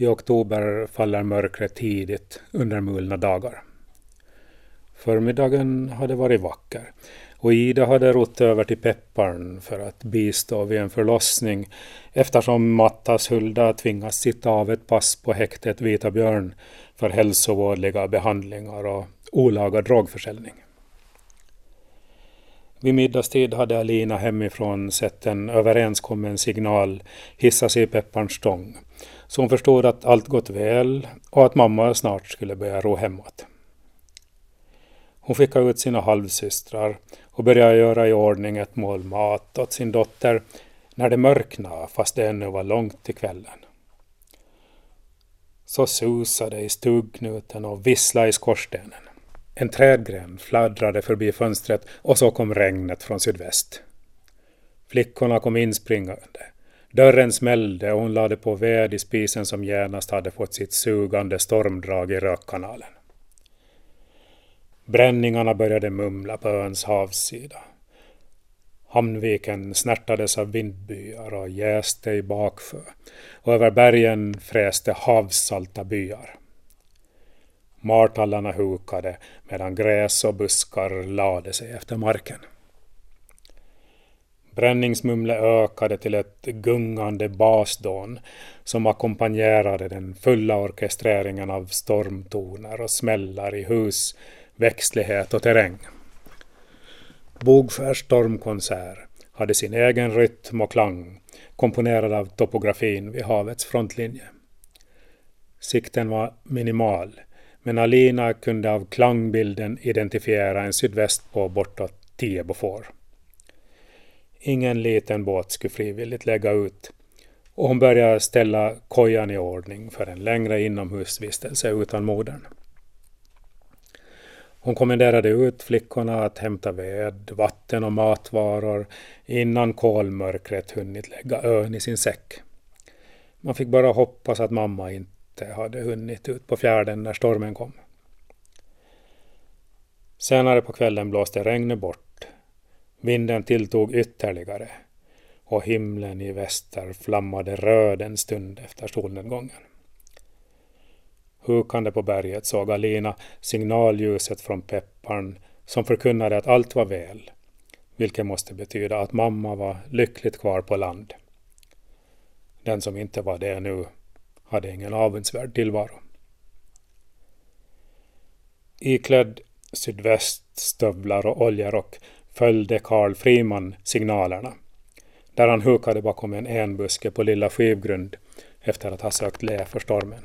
I oktober faller mörkret tidigt under mulna dagar. Förmiddagen hade varit vacker och Ida hade rott över till Pepparn för att bistå vid en förlossning eftersom Mattas Hulda tvingas sitta av ett pass på häktet Vita Björn för hälsovårdliga behandlingar och olaga drogförsäljning. Vid middagstid hade Alina hemifrån sett en överenskommen signal hissas i Pepparns stång. Så hon förstod att allt gått väl och att mamma snart skulle börja ro hemåt. Hon skickade ut sina halvsystrar och började göra i ordning ett mål mat åt sin dotter när det mörknade fast det ännu var långt till kvällen. Så susade i stugknuten och visslade i skorstenen. En trädgren fladdrade förbi fönstret och så kom regnet från sydväst. Flickorna kom inspringande. Dörren smällde och hon lade på ved i spisen som genast hade fått sitt sugande stormdrag i rökkanalen. Bränningarna började mumla på öns havssida. Hamnviken snärtades av vindbyar och jäste i bakfö och över bergen fräste havssalta byar. Martallarna hukade medan gräs och buskar lade sig efter marken. Bränningsmumle ökade till ett gungande basdån som ackompanjerade den fulla orkestreringen av stormtoner och smällar i hus, växtlighet och terräng. Bogskärs stormkonsert hade sin egen rytm och klang komponerad av topografin vid havets frontlinje. Sikten var minimal men Alina kunde av klangbilden identifiera en sydväst på bortåt tio bofor. Ingen liten båt skulle frivilligt lägga ut och hon började ställa kojan i ordning för en längre inomhusvistelse utan modern. Hon kommenderade ut flickorna att hämta ved, vatten och matvaror innan kolmörkret hunnit lägga ön i sin säck. Man fick bara hoppas att mamma inte inte hade hunnit ut på fjärden när stormen kom. Senare på kvällen blåste regnet bort. Vinden tilltog ytterligare och himlen i väster flammade röd en stund efter solnedgången. Hukande på berget såg Alina signalljuset från pepparn som förkunnade att allt var väl, vilket måste betyda att mamma var lyckligt kvar på land. Den som inte var det nu hade ingen avundsvärd tillvaro. Iklädd sydväststövlar och oljerock följde Karl Friman signalerna, där han hukade bakom en enbuske på Lilla Skivgrund efter att ha sökt lä för stormen.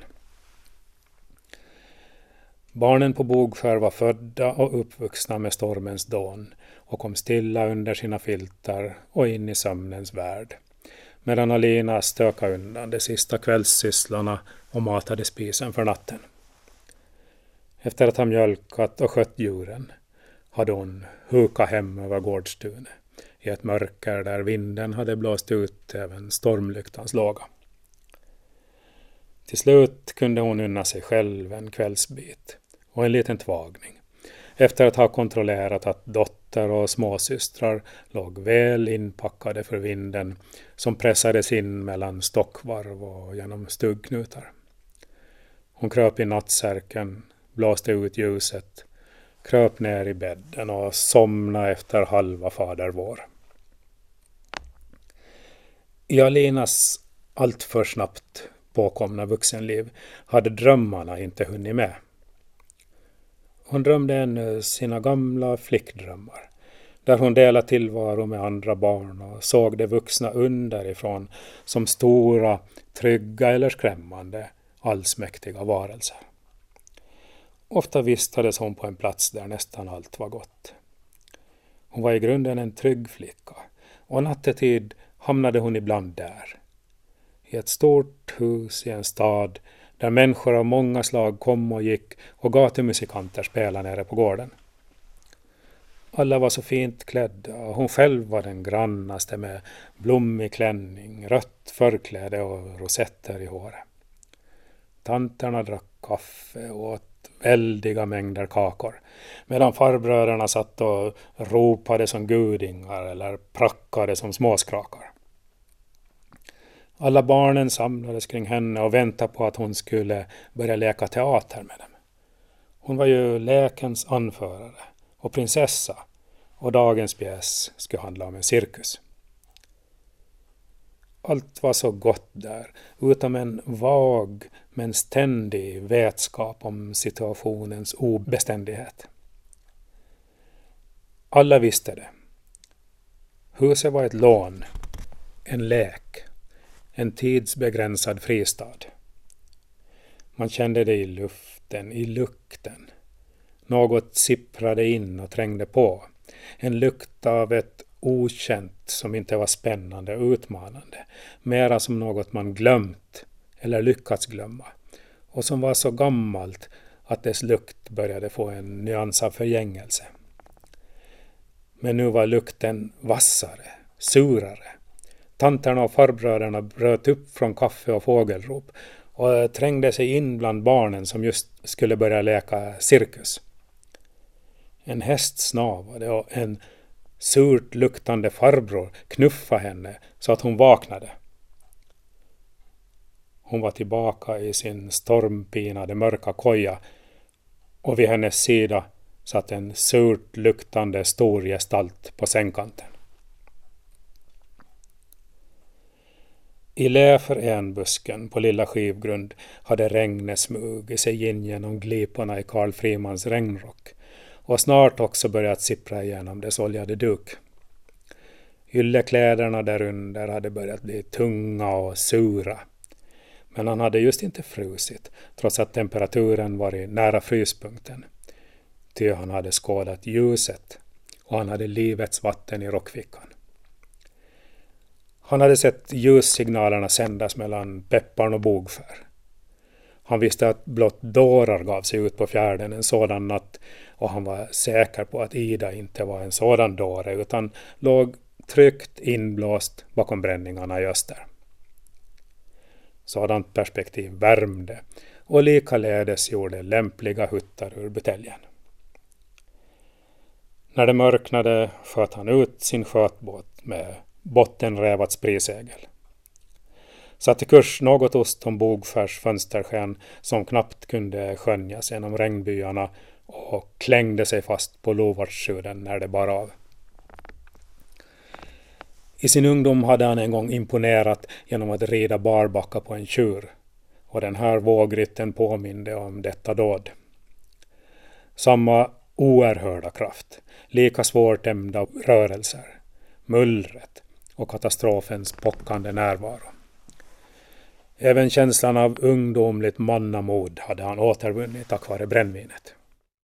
Barnen på Bogskär var födda och uppvuxna med stormens dån och kom stilla under sina filtar och in i sömnens värld medan Alina stökade undan de sista kvällssysslorna och matade spisen för natten. Efter att ha mjölkat och skött djuren hade hon hukat hem över gårdstunet i ett mörker där vinden hade blåst ut även stormlyktans låga. Till slut kunde hon unna sig själv en kvällsbit och en liten tvagning efter att ha kontrollerat att dotter och småsystrar låg väl inpackade för vinden som pressades in mellan stockvarv och genom stuggknutar. Hon kröp i nattsärken, blåste ut ljuset, kröp ner i bädden och somnade efter halva fader vår. I Alinas alltför snabbt påkomna vuxenliv hade drömmarna inte hunnit med. Hon drömde ännu sina gamla flickdrömmar där hon delade tillvaro med andra barn och såg de vuxna underifrån som stora, trygga eller skrämmande, allsmäktiga varelser. Ofta vistades hon på en plats där nästan allt var gott. Hon var i grunden en trygg flicka och nattetid hamnade hon ibland där. I ett stort hus i en stad där människor av många slag kom och gick och gatumusikanter spelade nere på gården. Alla var så fint klädda och hon själv var den grannaste med blommig klänning, rött förkläde och rosetter i håret. Tanterna drack kaffe och åt väldiga mängder kakor medan farbröderna satt och ropade som gudingar eller prackade som småskrakar. Alla barnen samlades kring henne och väntade på att hon skulle börja leka teater med dem. Hon var ju lekens anförare och prinsessa och dagens pjäs skulle handla om en cirkus. Allt var så gott där, utom en vag men ständig vetskap om situationens obeständighet. Alla visste det. Huset var ett lån, en lek, en tidsbegränsad fristad. Man kände det i luften, i lukten. Något sipprade in och trängde på. En lukt av ett okänt som inte var spännande och utmanande. Mera som något man glömt eller lyckats glömma. Och som var så gammalt att dess lukt började få en nyans av förgängelse. Men nu var lukten vassare, surare. Tanterna och farbröderna bröt upp från kaffe och fågelrop och trängde sig in bland barnen som just skulle börja leka cirkus. En häst snavade och en surt luktande farbror knuffade henne så att hon vaknade. Hon var tillbaka i sin stormpinade mörka koja och vid hennes sida satt en surt luktande stor gestalt på sängkanten. I lä för enbusken på Lilla Skivgrund hade regnet smugit sig in genom gliporna i Karl Frimans regnrock och snart också börjat sippra igenom dess oljade duk. Yllekläderna därunder hade börjat bli tunga och sura. Men han hade just inte frusit, trots att temperaturen varit nära fryspunkten. Ty han hade skådat ljuset och han hade livets vatten i rockfickan. Han hade sett ljussignalerna sändas mellan Pepparn och Bogskär. Han visste att blott dårar gav sig ut på fjärden en sådan natt och han var säker på att Ida inte var en sådan dåre utan låg tryggt inblåst bakom bränningarna i öster. Sådant perspektiv värmde och likaledes gjorde lämpliga huttar ur buteljen. När det mörknade sköt han ut sin skötbåt med bottenrävat sprisegel. Satte kurs något ost om Bogskärs fönstersken som knappt kunde skönjas genom regnbyarna och klängde sig fast på Lovartssjuden när det bar av. I sin ungdom hade han en gång imponerat genom att rida barbacka på en tjur och den här vågrytten påminde om detta dåd. Samma oerhörda kraft, lika svårtämda rörelser, mullret och katastrofens pockande närvaro. Även känslan av ungdomligt mannamod hade han återvunnit tack vare brännvinet.